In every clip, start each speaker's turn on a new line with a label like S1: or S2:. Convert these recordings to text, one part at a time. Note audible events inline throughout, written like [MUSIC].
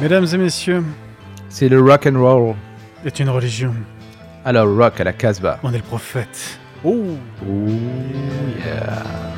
S1: Mesdames et messieurs,
S2: c'est le rock and roll.
S1: Est une religion.
S2: Alors rock à la Casbah.
S1: On est le prophète.
S2: Oh. oh yeah.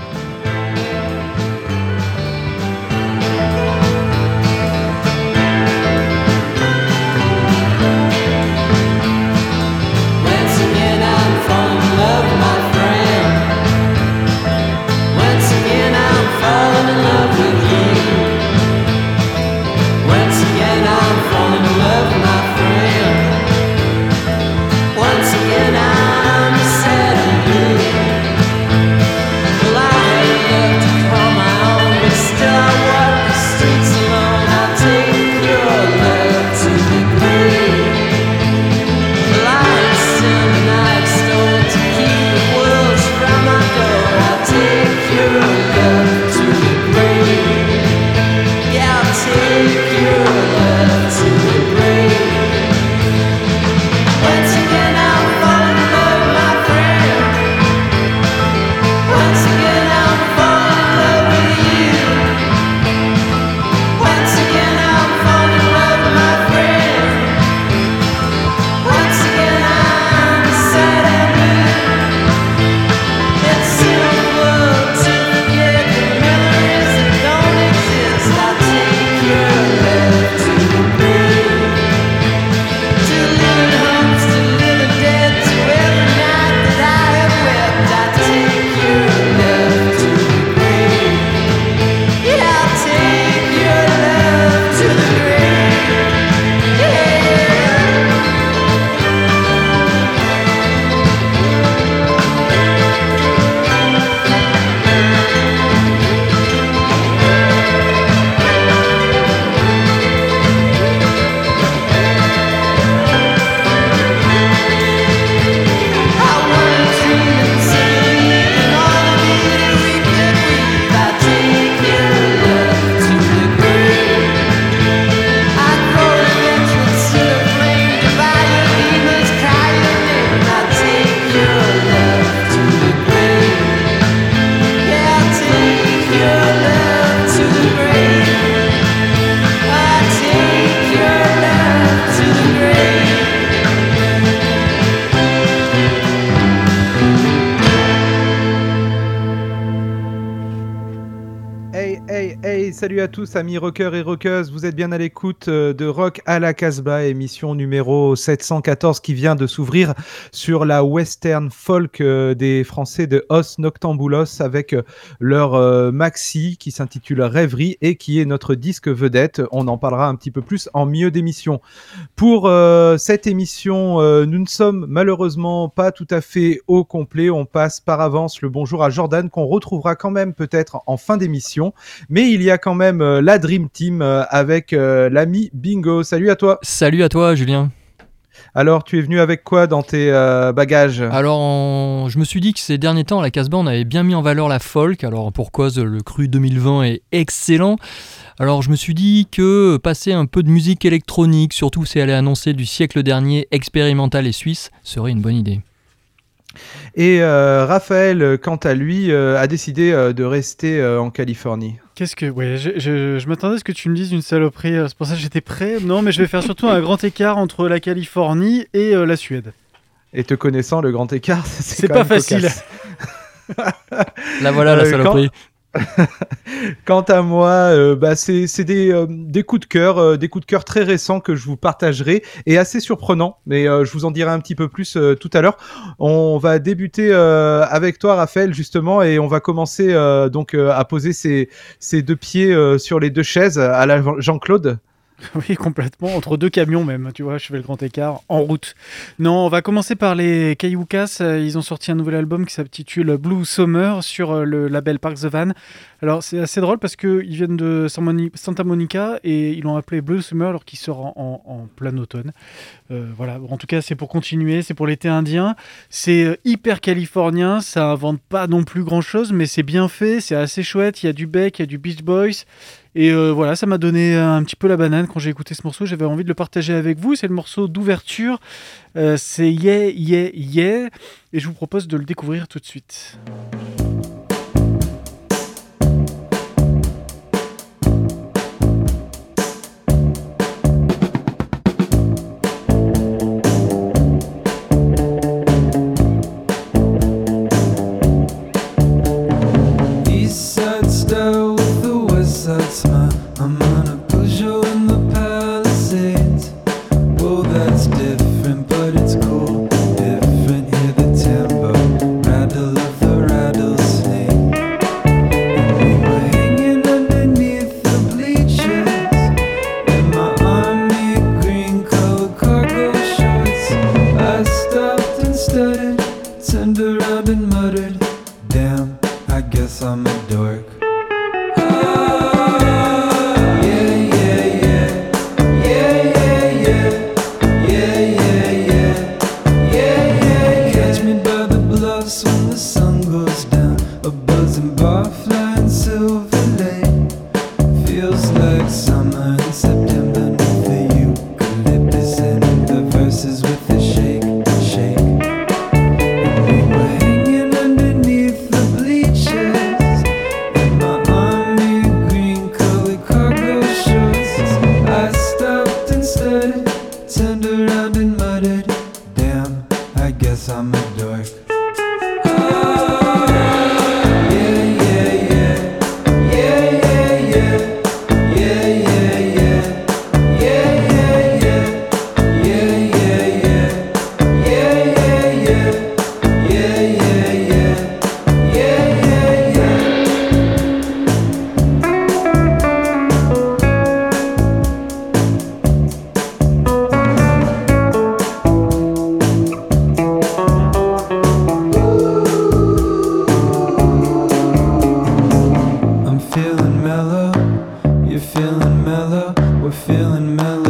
S2: Amis rockers et rockeuses. Vous êtes bien à l'écoute euh, de Rock à la Casbah, émission numéro 714 qui vient de s'ouvrir sur la western folk euh, des Français de Os Noctambulos avec euh, leur maxi qui s'intitule Rêverie et qui est notre disque vedette. On en parlera un petit peu plus en milieu d'émission. Pour cette émission, nous ne sommes malheureusement pas tout à fait au complet. On passe par avance le bonjour à Jordan qu'on retrouvera quand même peut-être en fin d'émission. Mais il y a quand même la Dream Team euh, avec euh, l'ami Bingo. Salut à toi.
S3: Salut à toi, Julien.
S2: Alors, tu es venu avec quoi dans tes bagages?
S3: Alors, je me suis dit que ces derniers temps, à la Casbah, on avait bien mis en valeur la folk. Alors, pour cause, le cru 2020 est excellent. Alors, je me suis dit que passer un peu de musique électronique, surtout si elle est annoncée du siècle dernier, expérimental et suisse, serait une bonne idée.
S2: Et Raphaël, quant à lui, a décidé de rester en Californie.
S1: Qu'est-ce que. Ouais, je, je, m'attendais à ce que tu me dises une saloperie, euh, c'est pour ça que j'étais prêt. Non, mais je vais faire surtout un [LAUGHS] grand écart entre la Californie et euh, la Suède.
S2: Et te connaissant, le grand écart, [LAUGHS]
S1: c'est pas facile.
S3: Là voilà [LAUGHS] la euh, saloperie. [LAUGHS]
S2: Quant à moi, euh, bah c'est des, euh, des, coups de cœur, euh, des coups de cœur très récents que je vous partagerai et assez surprenants, mais je vous en dirai un petit peu plus tout à l'heure. On va débuter avec toi, Raphaël, justement, et on va commencer donc à poser ses, deux pieds sur les deux chaises à la Jean-Claude. [LAUGHS]
S1: Oui, complètement. Entre deux camions même, tu vois, je fais le grand écart en route. Non, on va commencer par les Kayukas. Ils ont sorti un nouvel album qui s'intitule Blue Summer sur euh, le label Park the Van. Alors c'est assez drôle parce qu'ils viennent de Santa Monica et ils l'ont appelé Blue Summer alors qu'il sort en, plein automne. Euh, voilà, en tout cas c'est pour continuer, c'est pour l'été indien. C'est euh, hyper californien, ça invente pas non plus grand chose, mais c'est bien fait, c'est assez chouette. Il y a du Beck, il y a du Beach Boys,
S4: Et euh, voilà, ça m'a donné un petit peu la banane quand j'ai écouté ce morceau. J'avais envie de le partager avec vous. C'est le morceau d'ouverture. Euh, c'est Yeah, Yeah, Yeah. Et je vous propose de le découvrir tout de suite.
S1: feeling mellow.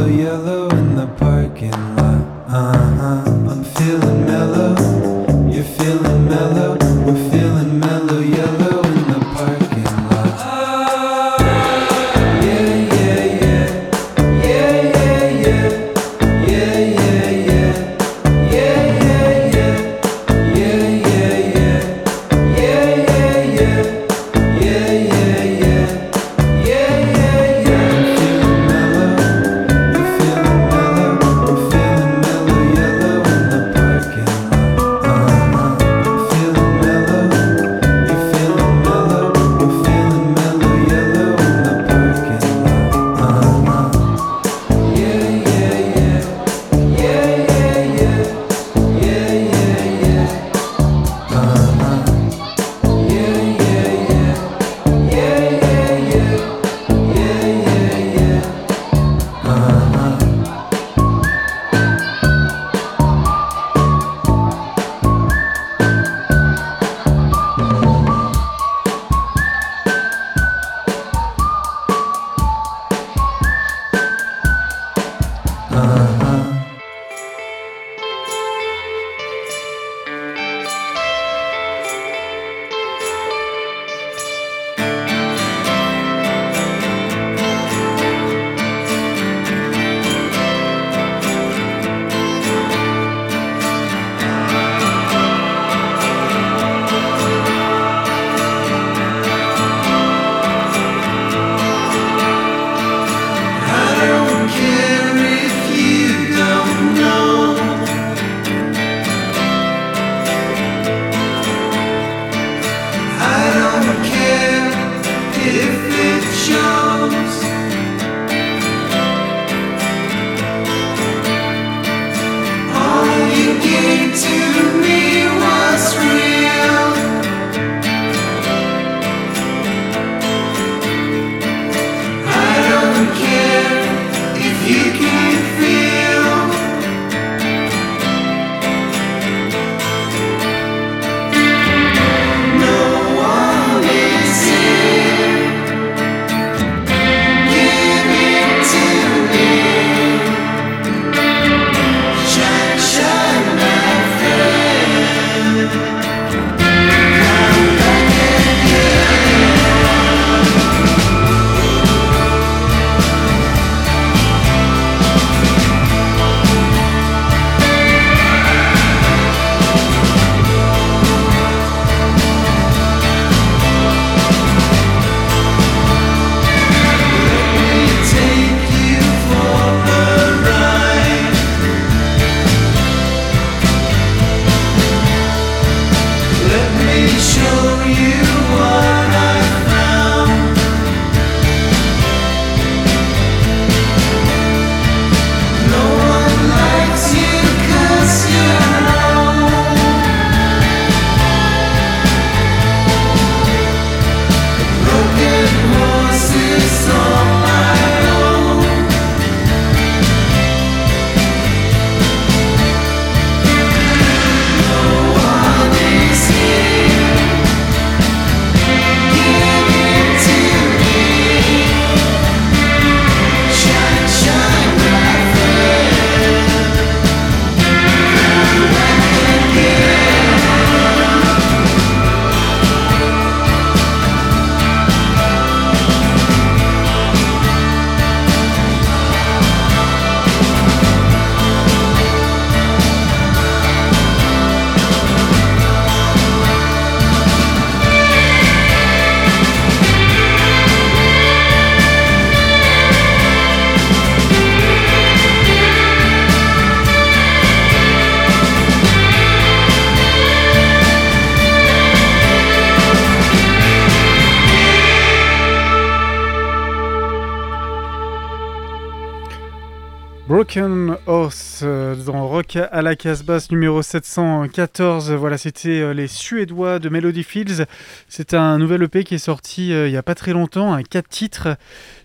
S1: À la casse basse numéro 714. Voilà, c'était euh, les Suédois de Melody Fields. C'est un nouvel EP qui est sorti euh, il n'y a pas très longtemps, un 4 titres.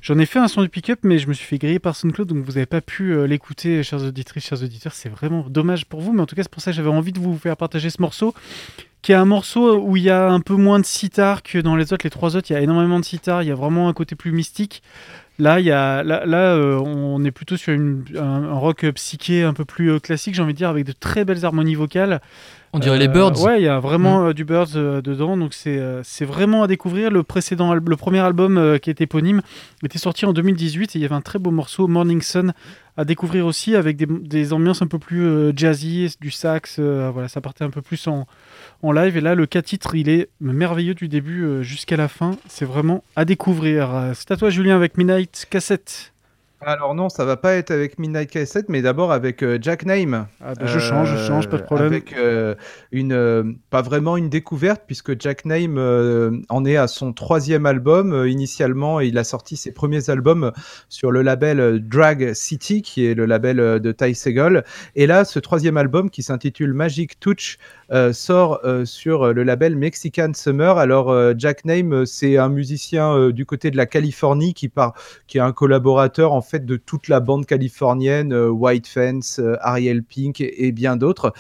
S1: J'en ai fait un son du pick-up, mais je me suis fait griller par SoundCloud, donc vous n'avez pas pu l'écouter, chers auditrices, chers auditeurs. C'est vraiment dommage pour vous, mais en tout cas, c'est pour ça que j'avais envie de vous faire partager ce morceau qui est un morceau où il y a un peu moins de sitar que dans les autres. Les trois autres, il y a énormément de sitar, il y a vraiment un côté plus mystique. Là, y a, là, euh, on est plutôt sur un, rock psyché un peu plus euh, classique, j'ai envie de dire, avec de très belles harmonies vocales.
S3: On dirait les Birds.
S1: Euh, ouais, il y a vraiment mm. du Birds dedans, donc c'est vraiment à découvrir. Le précédent, le premier album qui est éponyme était sorti en 2018 et il y avait un très beau morceau, Morning Sun, à découvrir aussi avec des, des ambiances un peu plus jazzy, du sax. voilà, ça partait un peu plus en, en live. Et là, le 4 titres, il est merveilleux du début euh, jusqu'à la fin. C'est vraiment à découvrir. C'est à toi, Julien, avec Midnight Cassette.
S5: Alors non, ça va pas être avec Midnight Cassette, mais d'abord avec euh, Jack Name.
S1: Ah, bah, je change, je change, pas de problème.
S5: Avec euh, une, pas vraiment une découverte, puisque Jack Name en est à son troisième album. initialement, il a sorti ses premiers albums sur le label Drag City, qui est le label de Ty Segall. Et là, ce troisième album, qui s'intitule Magic Touch, euh, sort euh, sur le label Mexican Summer. Alors euh, Jack Name, c'est un musicien du côté de la Californie qui part, qui est un collaborateur en fait de toute la bande californienne, White Fence, Ariel Pink et, bien d'autres.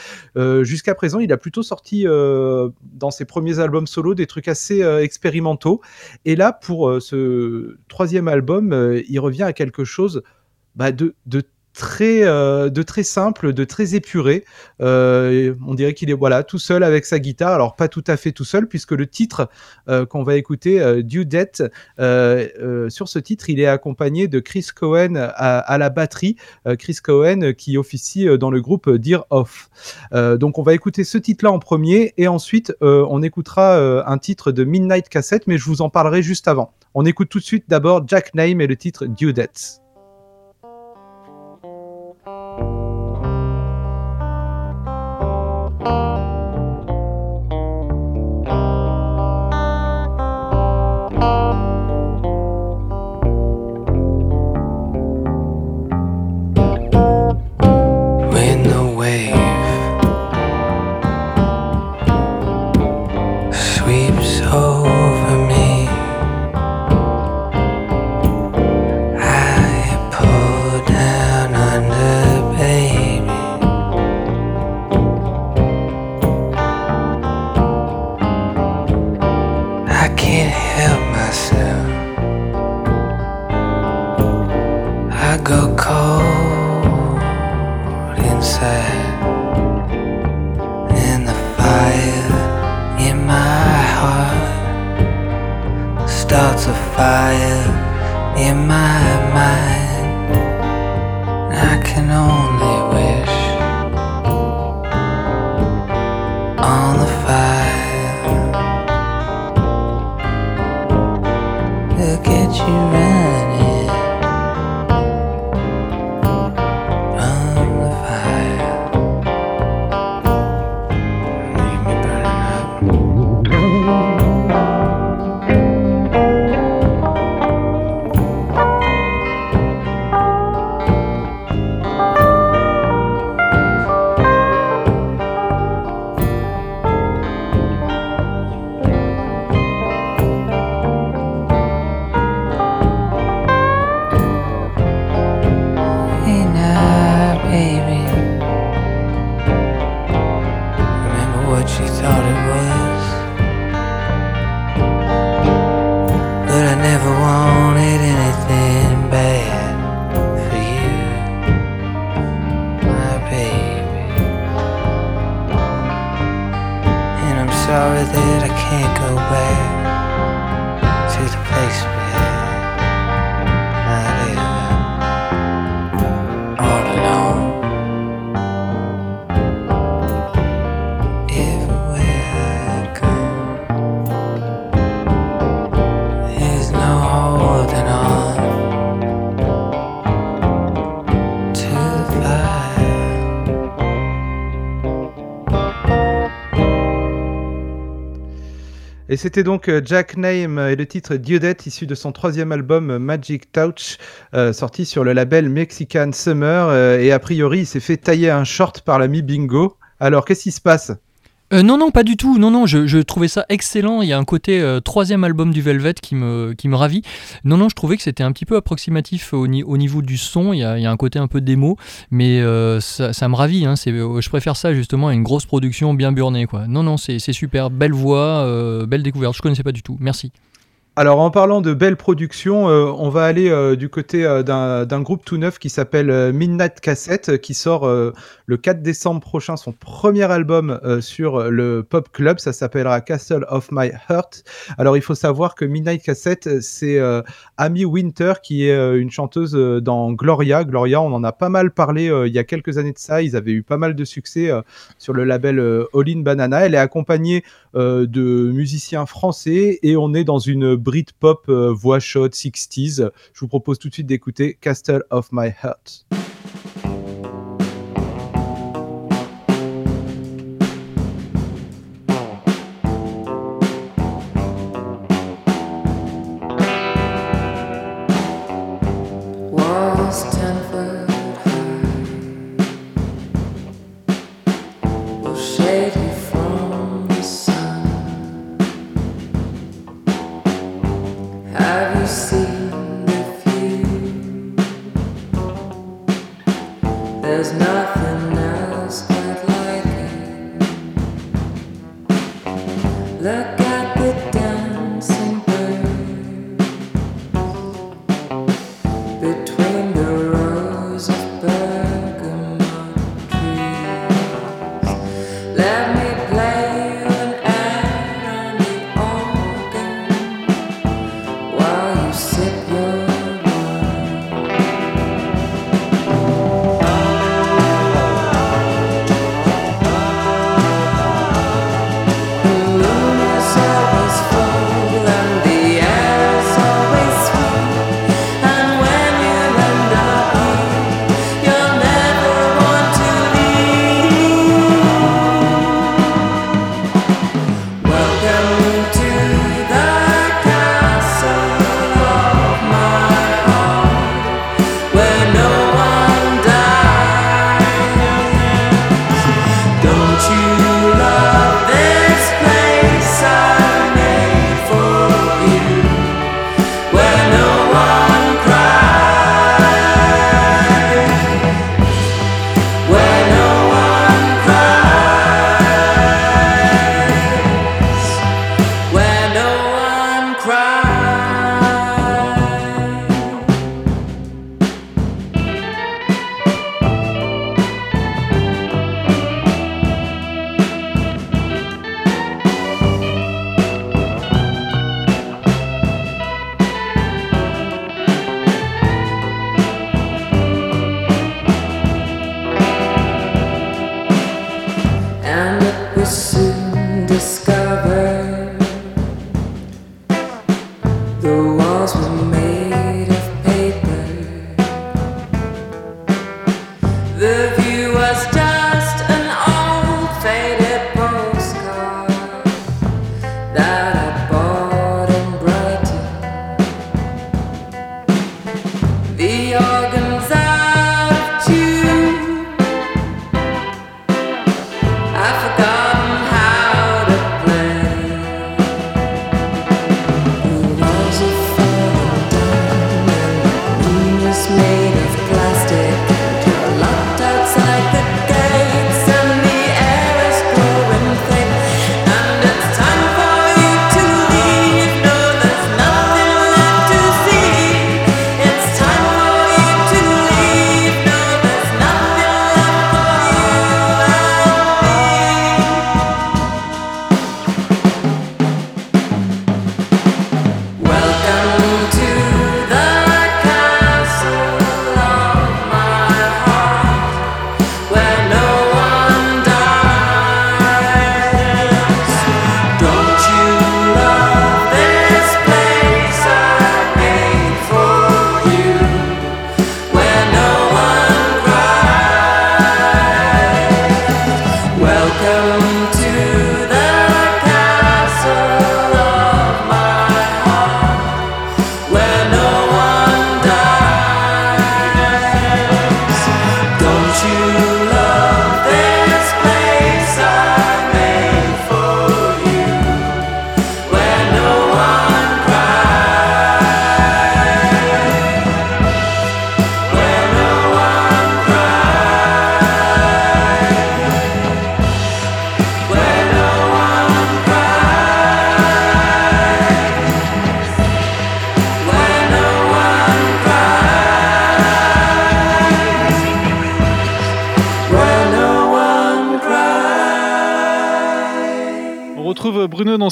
S5: Jusqu'à présent, il a plutôt sorti dans ses premiers albums solo des trucs assez expérimentaux. Et là, pour ce troisième album, il revient à quelque chose bah, de, de très, euh, de très simple, de très épuré. Euh, on dirait qu'il est voilà tout seul avec sa guitare. Alors pas tout à fait tout seul puisque le titre euh, qu'on va écouter, Due Date, sur ce titre, il est accompagné de Chris Cohen à, la batterie. Chris Cohen qui officie dans le groupe Dear Off. donc on va écouter ce titre-là en premier et ensuite on écoutera un titre de Midnight Cassette, mais je vous en parlerai juste avant. On écoute tout de suite d'abord Jack Name et le titre Due Date.
S2: Et c'était donc euh, Jack Name et le titre Diodette, issu de son troisième album Magic Touch, euh, sorti sur le label Mexican Summer. Euh, et a priori, il s'est fait tailler un short par l'ami Bingo. Alors, qu'est-ce qui se passe?
S3: Euh, non, non, pas du tout. Non, non, je, trouvais ça excellent. Il y a un côté euh, troisième album du Velvet qui me, qui me ravit. Non, non, je trouvais que c'était un petit peu approximatif au, au, niveau du son. Il y, a, il y, a, un côté un peu démo, mais euh, ça, ça, me ravit. Hein. je préfère ça justement à une grosse production bien burnée. Quoi. Non, non, c'est super. Belle voix, belle découverte. Je connaissais pas du tout. Merci.
S2: Alors en parlant de belles productions, euh, on va aller euh, du côté euh, d'un groupe tout neuf qui s'appelle Midnight Cassette, qui sort le 4 décembre prochain son premier album sur le Pop Club, ça s'appellera Castle of My Heart. Alors il faut savoir que Midnight Cassette, c'est Amy Winter qui est une chanteuse dans Gloria. Gloria, on en a pas mal parlé il y a quelques années de ça, ils avaient eu pas mal de succès sur le label All In Banana. Elle est accompagnée de musiciens français et on est dans une Britpop euh, voix chaude 60s. Je vous propose tout de suite d'écouter Castle of My Heart.
S1: você.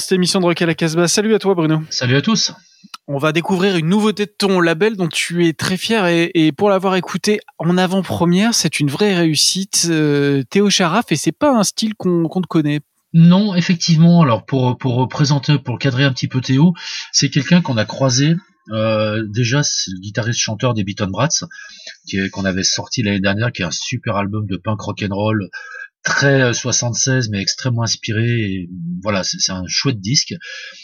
S1: Cette émission de Rock à la Casbah. Salut à toi Bruno.
S6: Salut à tous.
S1: On va découvrir une nouveauté de ton label dont tu es très fier et, pour l'avoir écouté en avant-première, c'est une vraie réussite. Euh, Théo Charaf et c'est pas un style qu'on te connaît.
S6: Non, effectivement. Alors pour pour présenter, pour cadrer un petit peu Théo, c'est quelqu'un qu'on a croisé euh, déjà, c'est le guitariste-chanteur des Beaton Brats, qu'on avait sorti l'année dernière, qui est un super album de punk rock and roll, très 76 euh, mais extrêmement inspiré. Voilà, c'est un chouette disque.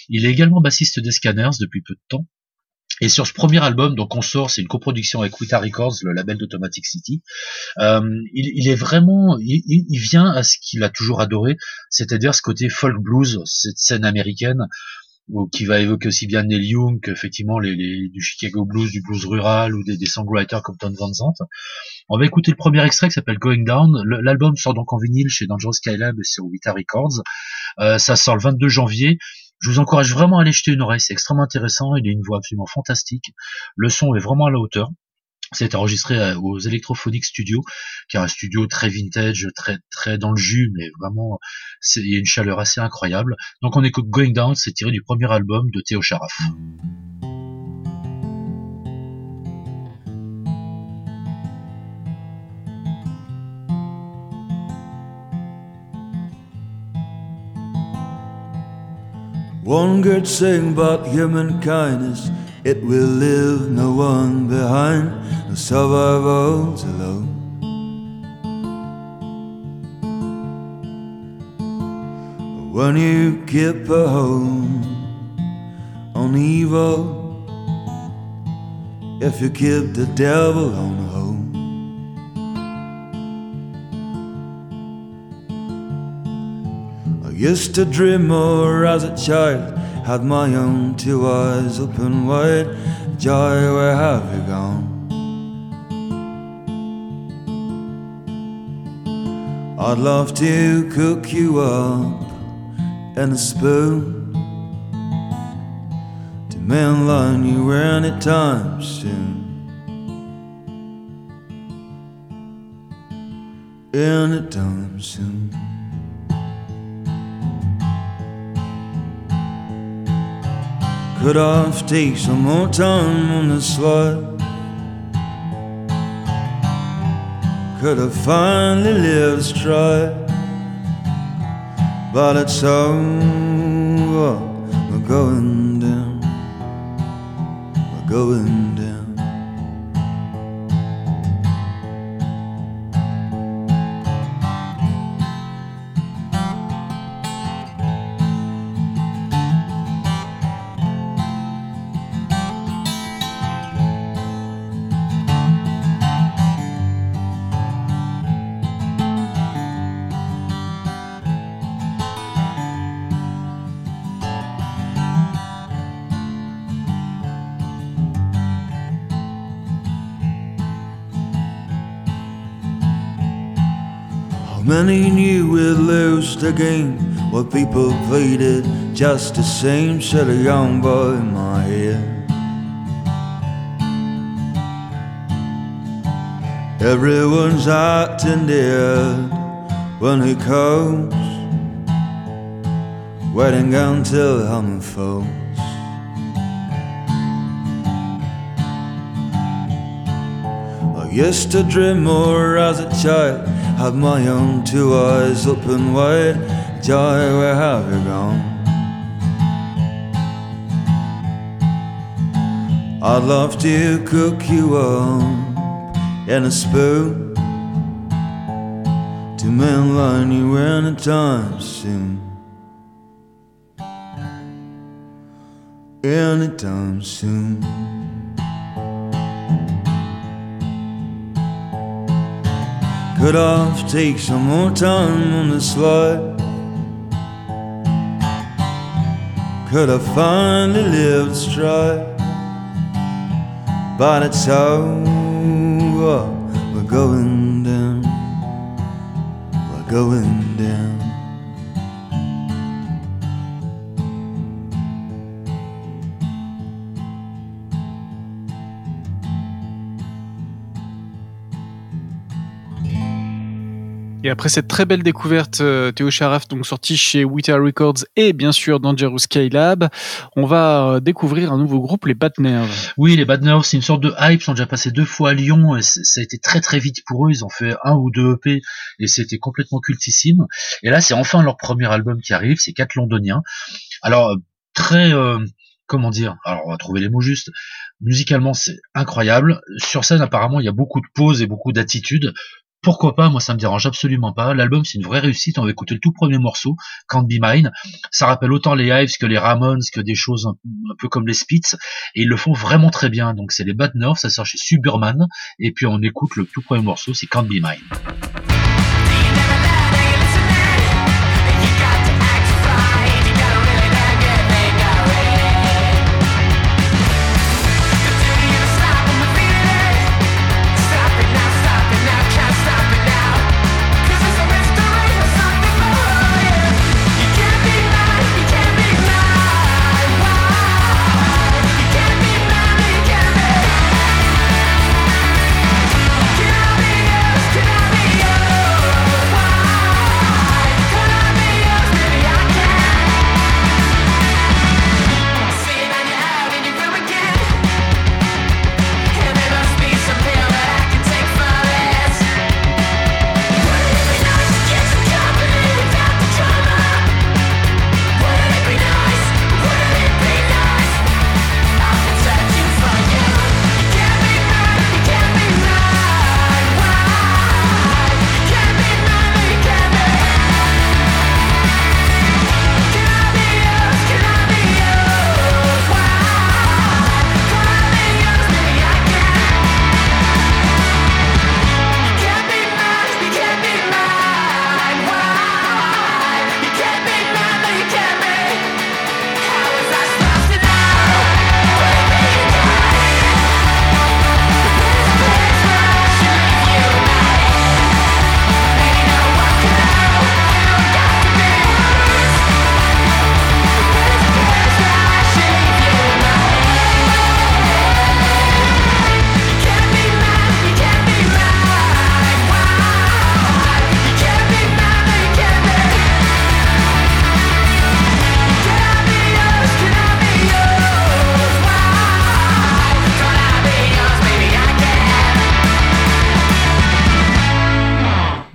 S6: Il est également bassiste des Scanners depuis peu de temps. Et sur ce premier album, donc on sort, c'est une coproduction avec Wita Records, le label d'Automatic City. Euh, il, il, est vraiment, il, il vient à ce qu'il a toujours adoré, c'est-à-dire ce côté folk blues, cette scène américaine qui va évoquer aussi bien Neil Young qu'effectivement les, les, du Chicago Blues, du blues rural ou des, des songwriters comme Tom Van Zandt. On va écouter le premier extrait qui s'appelle Going Down. L'album sort donc en vinyle chez Dangerous Skylab et sur Vita Records. Euh, ça sort le 22 janvier. Je vous encourage vraiment à aller jeter une oreille, c'est extrêmement intéressant, il a une voix absolument fantastique. Le son est vraiment à la hauteur. C'est enregistré euh, aux Electrophonic Studios, qui est un studio très vintage, très très dans le jus, mais vraiment il y a une chaleur assez incroyable. Donc on écoute Going Down, c'est tiré du premier album de Théo Charaf.
S7: One good thing about human it will leave no one behind, no survivors alone. When you keep a hold on evil, if you keep the devil on hold. I used to dream more as a child, had my own two eyes open wide. Joy, where have you gone? I'd love to cook you up in a spoon to mainline you round anytime soon. Anytime soon. Could I take some more time on the slide? Could have finally lived this try? but it's over. We're going down. We're going down. Many knew we'd lose the game, while people played it just the same. Said a young boy in my head. Everyone's acting dead when he comes, waiting until I'm falls. I used to dream more as a child had my own two eyes open wide. Joy, where have you gone? I'd love to cook you up in a spoon to mainline you anytime soon. Anytime soon. Could I take some more time on the slide? Could I finally live stride? But it's over, we're going down, we're going down.
S1: Et après cette très belle découverte, euh, Théo Charaf, donc sorti chez Wita Records et bien sûr Dangerous Skylab, on va euh, découvrir un nouveau groupe, les Bad Nerves.
S2: Oui, les Bad Nerves, c'est une sorte de hype. Ils sont déjà passés deux fois à Lyon et ça a été très très vite pour eux. Ils ont fait un ou deux EP et c'était complètement cultissime. Et là, c'est enfin leur premier album qui arrive. C'est quatre londoniens. Alors très euh, comment dire Alors on va trouver les mots justes. Musicalement, c'est incroyable. Sur scène, apparemment, il y a beaucoup de pauses et beaucoup d'attitudes pourquoi pas, moi ça me dérange absolument pas. L'album c'est une vraie réussite, on va écouter le tout premier morceau, Can't Be Mine. Ça rappelle autant les Hives que les Ramones, que des choses un, peu comme les Spits, et ils le font vraiment très bien. Donc c'est les Bad Nerves, ça sort chez Suburman, et puis on écoute le tout premier morceau, c'est Can't Be Mine.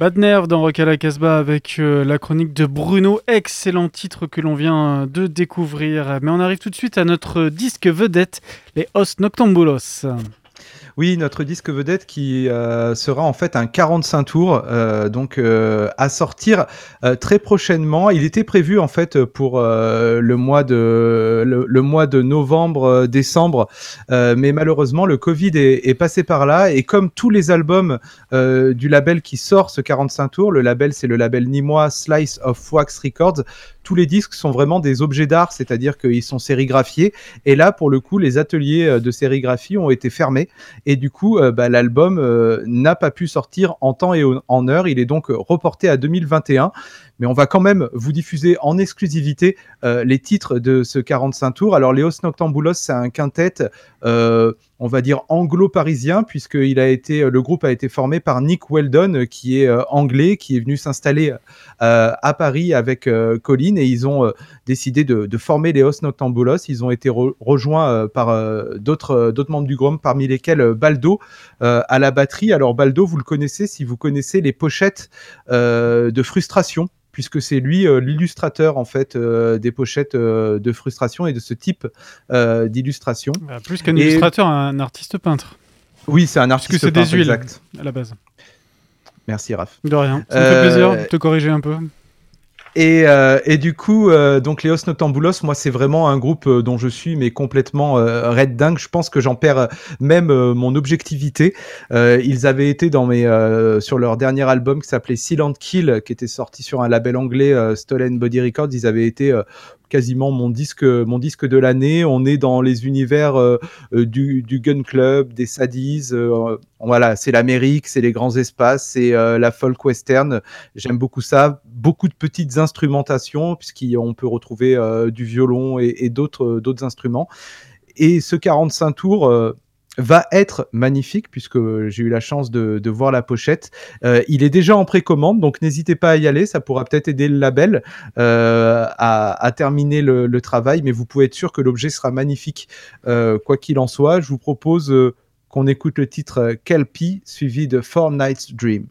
S1: Bad Nerve dans Rock à Casbah avec euh, la chronique de Bruno. Excellent titre que l'on vient de découvrir. Mais on arrive tout de suite à notre disque vedette, les Os Noctambulos.
S5: Oui, notre disque vedette qui euh, sera en fait un 45 tours, euh, donc euh, à sortir très prochainement. Il était prévu en fait pour le mois de novembre, décembre, mais malheureusement le Covid est, passé par là et comme tous les albums du label qui sort ce 45 tours, le label c'est le label nîmois Slice of Wax Records tous les disques sont vraiment des objets d'art, c'est-à-dire qu'ils sont sérigraphiés. Et là, pour le coup, les ateliers de sérigraphie ont été fermés. Et du coup, euh, bah, l'album euh, n'a pas pu sortir en temps et en heure. Il est donc reporté à 2021 mais on va quand même vous diffuser en exclusivité euh, les titres de ce 45 tours. Alors, Léos Noctambulos, c'est un quintet, euh, on va dire anglo-parisien, puisque le groupe a été formé par Nick Weldon, qui est euh, anglais, qui est venu s'installer à Paris avec Colin, et ils ont décidé de, former Léos Noctambulos. Ils ont été rejoints par d'autres membres du groupe, parmi lesquels Baldo à la batterie. Alors, Baldo, vous le connaissez si vous connaissez les pochettes de frustration puisque c'est lui euh, l'illustrateur en fait euh, des pochettes euh, de frustration et de ce type d'illustration.
S1: Bah, plus qu'un illustrateur, un artiste peintre.
S5: Oui, c'est un artiste
S1: peintre. Parce que c'est des huiles à la base.
S5: Merci Raph.
S1: De rien. Ça me fait plaisir de te corriger un peu.
S5: Et, euh, et, du coup, euh, donc Léos Noctambulos, moi, c'est vraiment un groupe euh, dont je suis mais complètement euh, red dingue. Je pense que j'en perds même mon objectivité. ils avaient été dans mes sur leur dernier album qui s'appelait Silent Kill, qui était sorti sur un label anglais Stolen Body Records. Ils avaient été quasiment mon disque, mon disque de l'année. On est dans les univers euh, euh, du, Gun Club, des Sadies. Euh, voilà, c'est l'Amérique, c'est les grands espaces, c'est la folk western. J'aime beaucoup ça. Beaucoup de petites instrumentations, puisqu'on peut retrouver du violon et, d'autres, d'autres instruments. Et ce 45 tours
S2: va être magnifique puisque j'ai eu la chance de, voir la pochette. Euh, il est déjà en précommande, donc n'hésitez pas à y aller, ça pourra peut-être aider le label euh, à, terminer le, travail, mais vous pouvez être sûr que l'objet sera magnifique euh, quoi qu'il en soit. Je vous propose qu'on écoute le titre Kelpie suivi de Four Nights Dream.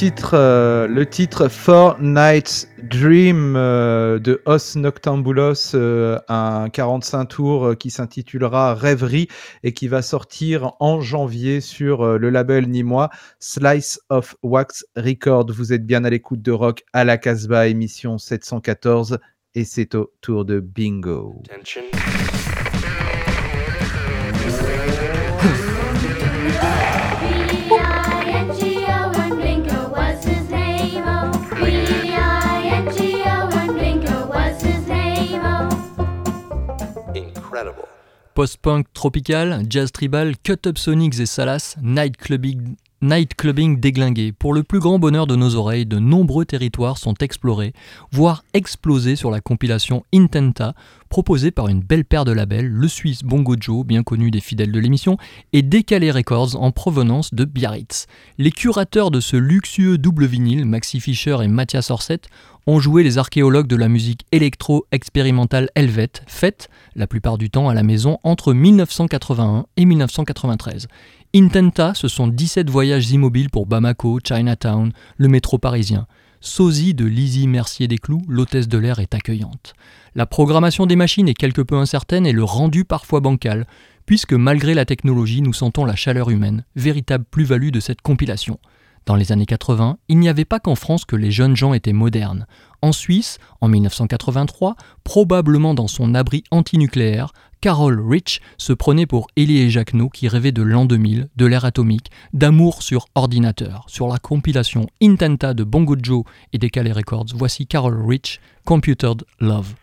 S5: Titre, euh, le titre Four Nights Dream euh, de Os Noctambulos, euh, un 45 tours qui s'intitulera Rêverie et qui va sortir en janvier sur le label nîmois Slice of Wax Record. Vous êtes bien à l'écoute de Rock à la Casbah, émission 714, et c'est au tour de Bingo. [LAUGHS]
S3: Post-punk tropical, jazz tribal, cut-up sonics et salas, night clubbing, night clubbing déglingué. Pour le plus grand bonheur de nos oreilles, de nombreux territoires sont explorés, voire explosés sur la compilation Intenta, proposée par une belle paire de labels, le Suisse Bongo Joe, bien connu des fidèles de l'émission, et Décalé Records en provenance de Biarritz. Les curateurs de ce luxueux double vinyle, Maxi Fischer et Mathias Orset, ont joué les archéologues de la musique électro-expérimentale helvète, faite, la plupart du temps à la maison, entre 1981 et 1993. Intenta, ce sont 17 voyages immobiles pour Bamako, Chinatown, le métro parisien. Sosie de Lizzie Mercier des Clous, l'hôtesse de l'air est accueillante. La programmation des machines est quelque peu incertaine et le rendu parfois bancal, puisque malgré la technologie, nous sentons la chaleur humaine, véritable plus-value de cette compilation. Dans les années 80, il n'y avait pas qu'en France que les jeunes gens étaient modernes. En Suisse, en 1983, probablement dans son abri antinucléaire, Carol Rich se prenait pour Elie et Jacquenot qui rêvaient de l'an 2000, de l'ère atomique, d'amour sur ordinateur. Sur la compilation Intenta de Bongo Joe et des Calais Records, voici Carol Rich, Computered Love.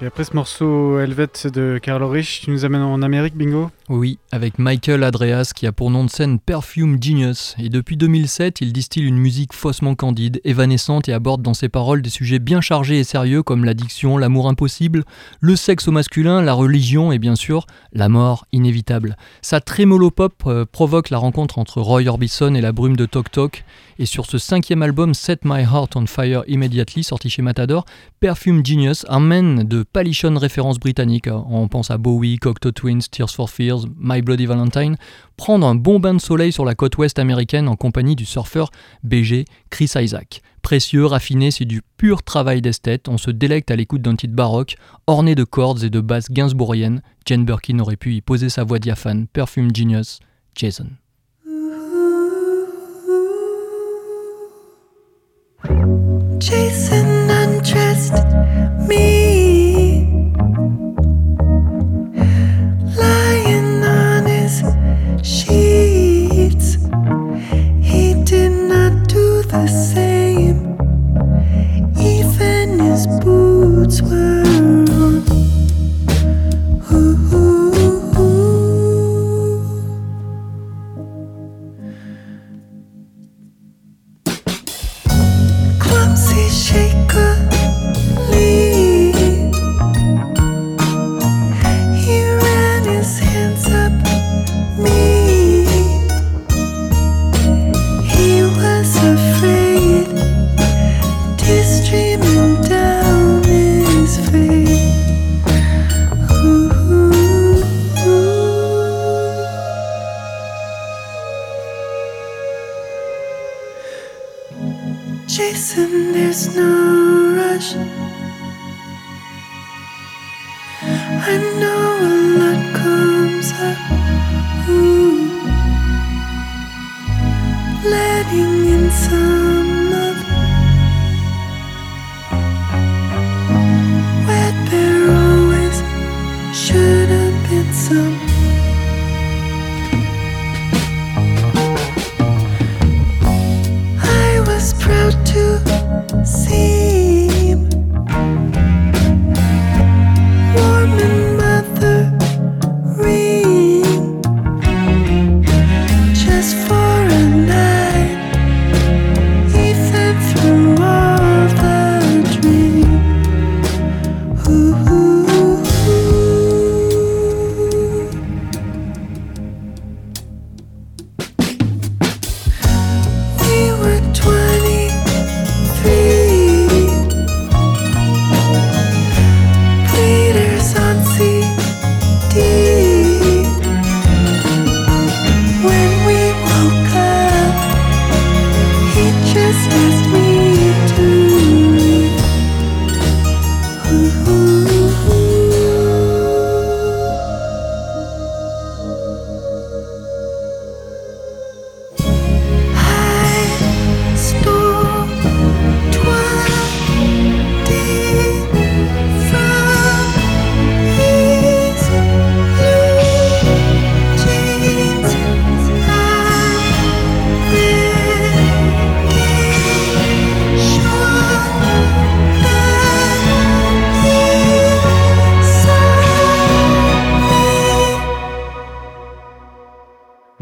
S1: Ce morceau Helvet de Carlo Rich, tu nous amènes en Amérique, bingo?
S3: Oui, avec Michael Adreas qui a pour nom de scène Perfume Genius. Et depuis 2007, il distille une musique faussement candide, évanescente et aborde dans ses paroles des sujets bien chargés et sérieux comme l'addiction, l'amour impossible, le sexe au masculin, la religion et bien sûr la mort inévitable. Sa trémolo pop euh, provoque la rencontre entre Roy Orbison et la brume de Tok Tok. Et sur ce cinquième album, Set My Heart on Fire Immediately, sorti chez Matador, Perfume Genius amène de palichonnes références britanniques. On pense à Bowie, Cocteau Twins, Tears for Fears, My Bloody Valentine. Prendre un bon bain de soleil sur la côte ouest américaine en compagnie du surfeur BG Chris Isaac. Précieux, raffiné, c'est du pur travail d'esthète. On se délecte à l'écoute d'un titre baroque, orné de cordes et de basses gainsbourgiennes. Jane Birkin aurait pu y poser sa voix diaphane. Perfume Genius, Jason.
S8: Jason me, the same, even his boots were no rush.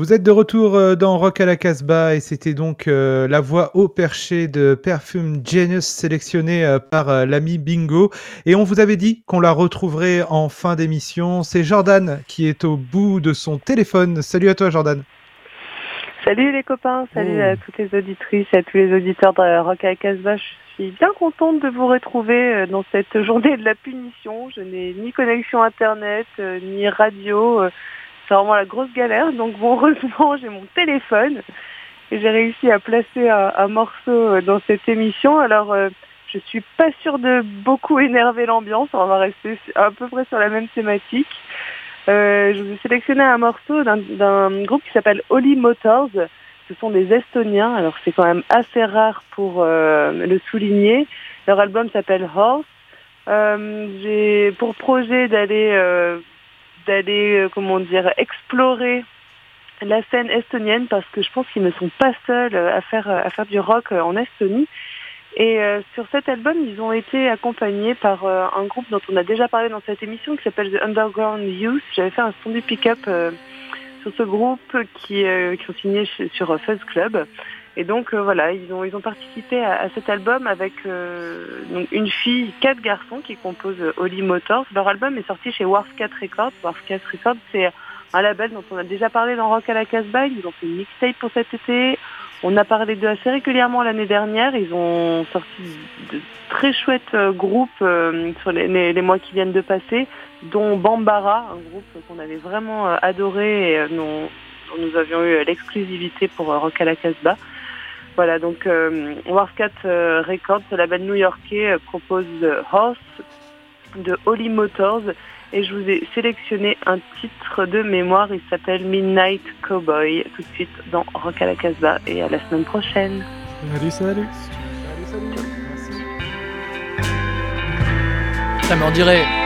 S5: Vous êtes de retour euh, dans Rock à la Casbah et c'était donc euh, la voix au perché de Perfume Genius sélectionnée euh, par euh, l'ami Bingo. Et on vous avait dit qu'on la retrouverait en fin d'émission. C'est Jordan qui est au bout de son téléphone. Salut à toi Jordan.
S9: Salut les copains, salut
S5: Oh.
S9: à toutes les auditrices et à tous les auditeurs de Rock à la Casbah. Je suis bien contente de vous retrouver dans cette journée de la punition. Je n'ai ni connexion internet, ni radio. C'est vraiment la grosse galère. Donc bon, [LAUGHS] heureusement, j'ai mon téléphone et j'ai réussi à placer un, morceau euh, dans cette émission. Alors, euh, je suis pas sûre de beaucoup énerver l'ambiance. On va rester à peu près sur la même thématique. Euh, je vous ai sélectionné un morceau d'un- groupe qui s'appelle Holy Motors. Ce sont des Estoniens, alors c'est quand même assez rare pour euh, le souligner. Leur album s'appelle Horse. J'ai pour projet d'aller, d'aller, euh, comment dire, explorer la scène estonienne parce que je pense qu'ils ne sont pas seuls euh, à faire, à faire du rock euh, en Estonie. Et euh, sur cet album, ils ont été accompagnés par euh, un groupe dont on a déjà parlé dans cette émission qui s'appelle The Underground Youth. J'avais fait un son du pick-up euh, sur ce groupe qui, euh, qui ont signé sur euh, Fuzz Club. Et donc euh, voilà, ils ont, ils ont participé à, cet album avec euh, une fille, quatre garçons qui composent euh, Holly Motors. Leur album est sorti chez Wharf 4 Records. Wharf 4 Records, c'est un label dont on a déjà parlé dans Rock à la Casbah. Ils ont fait une mixtape pour cet été. On a parlé d'eux assez régulièrement l'année dernière. Ils ont sorti de très chouettes groupes sur les, les- mois qui viennent de passer, dont Bambara, un groupe qu'on avait vraiment adoré et dont, dont nous avions eu l'exclusivité pour Rock à la Casbah. Voilà, donc euh, Warcat euh, Records, ce label new-yorkais, euh, propose Horse de Holly Motors et je vous ai sélectionné un titre de mémoire, il s'appelle Midnight Cowboy, tout de suite dans Rock à la Casbah et à la semaine prochaine.
S1: Salut, salut.
S10: Ça me dirait.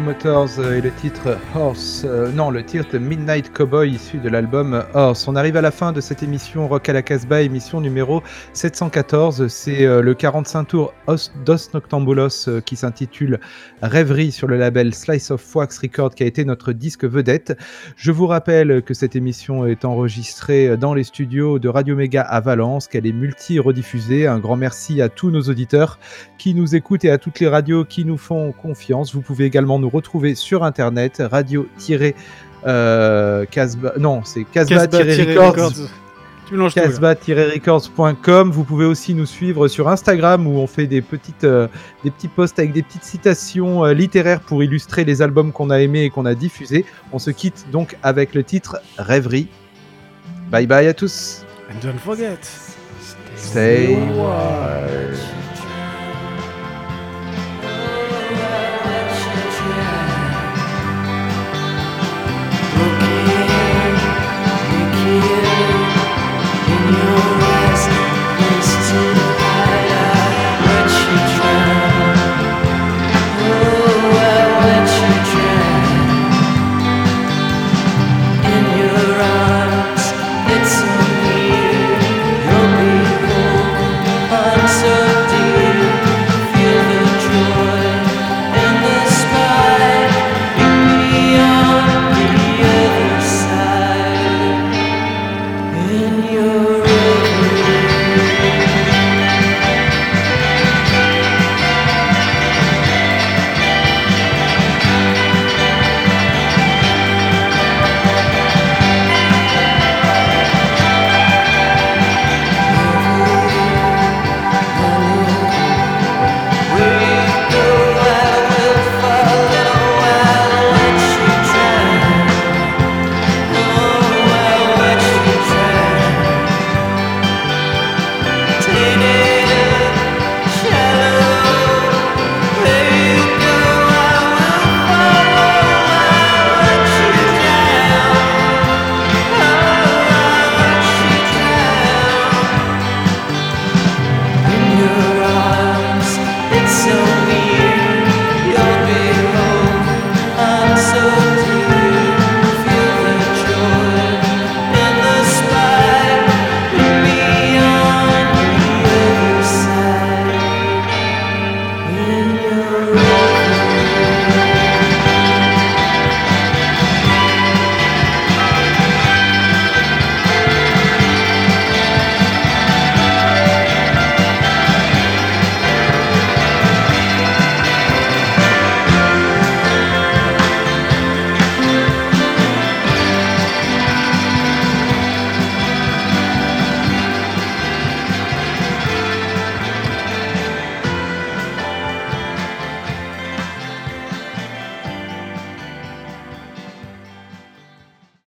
S5: Motors euh, et le titre Horse, euh, non le titre Midnight Cowboy issu de l'album Horse. On arrive à la fin de cette émission Rock à la Casbah, émission numéro 714. C'est euh, le 45 tour Os- Dos Noctambulos euh, qui s'intitule Rêverie sur le label Slice of Wax Record qui a été notre disque vedette. Je vous rappelle que cette émission est enregistrée dans les studios de Radio Méga à Valence, qu'elle est multi-rediffusée. Un grand merci à tous nos auditeurs qui nous écoutent et à toutes les radios qui nous font confiance. Vous pouvez également retrouver sur internet radio euh, Casbah non c'est
S1: tout. là.
S5: casbah-records.com. Vous pouvez aussi nous suivre sur Instagram où on fait des petites, euh, des petits posts avec des petites citations euh, littéraires pour illustrer les albums qu'on a aimés et qu'on a diffusés. On se quitte donc avec le titre Rêverie. Bye bye à tous.
S1: And don't forget.
S5: Stay wild.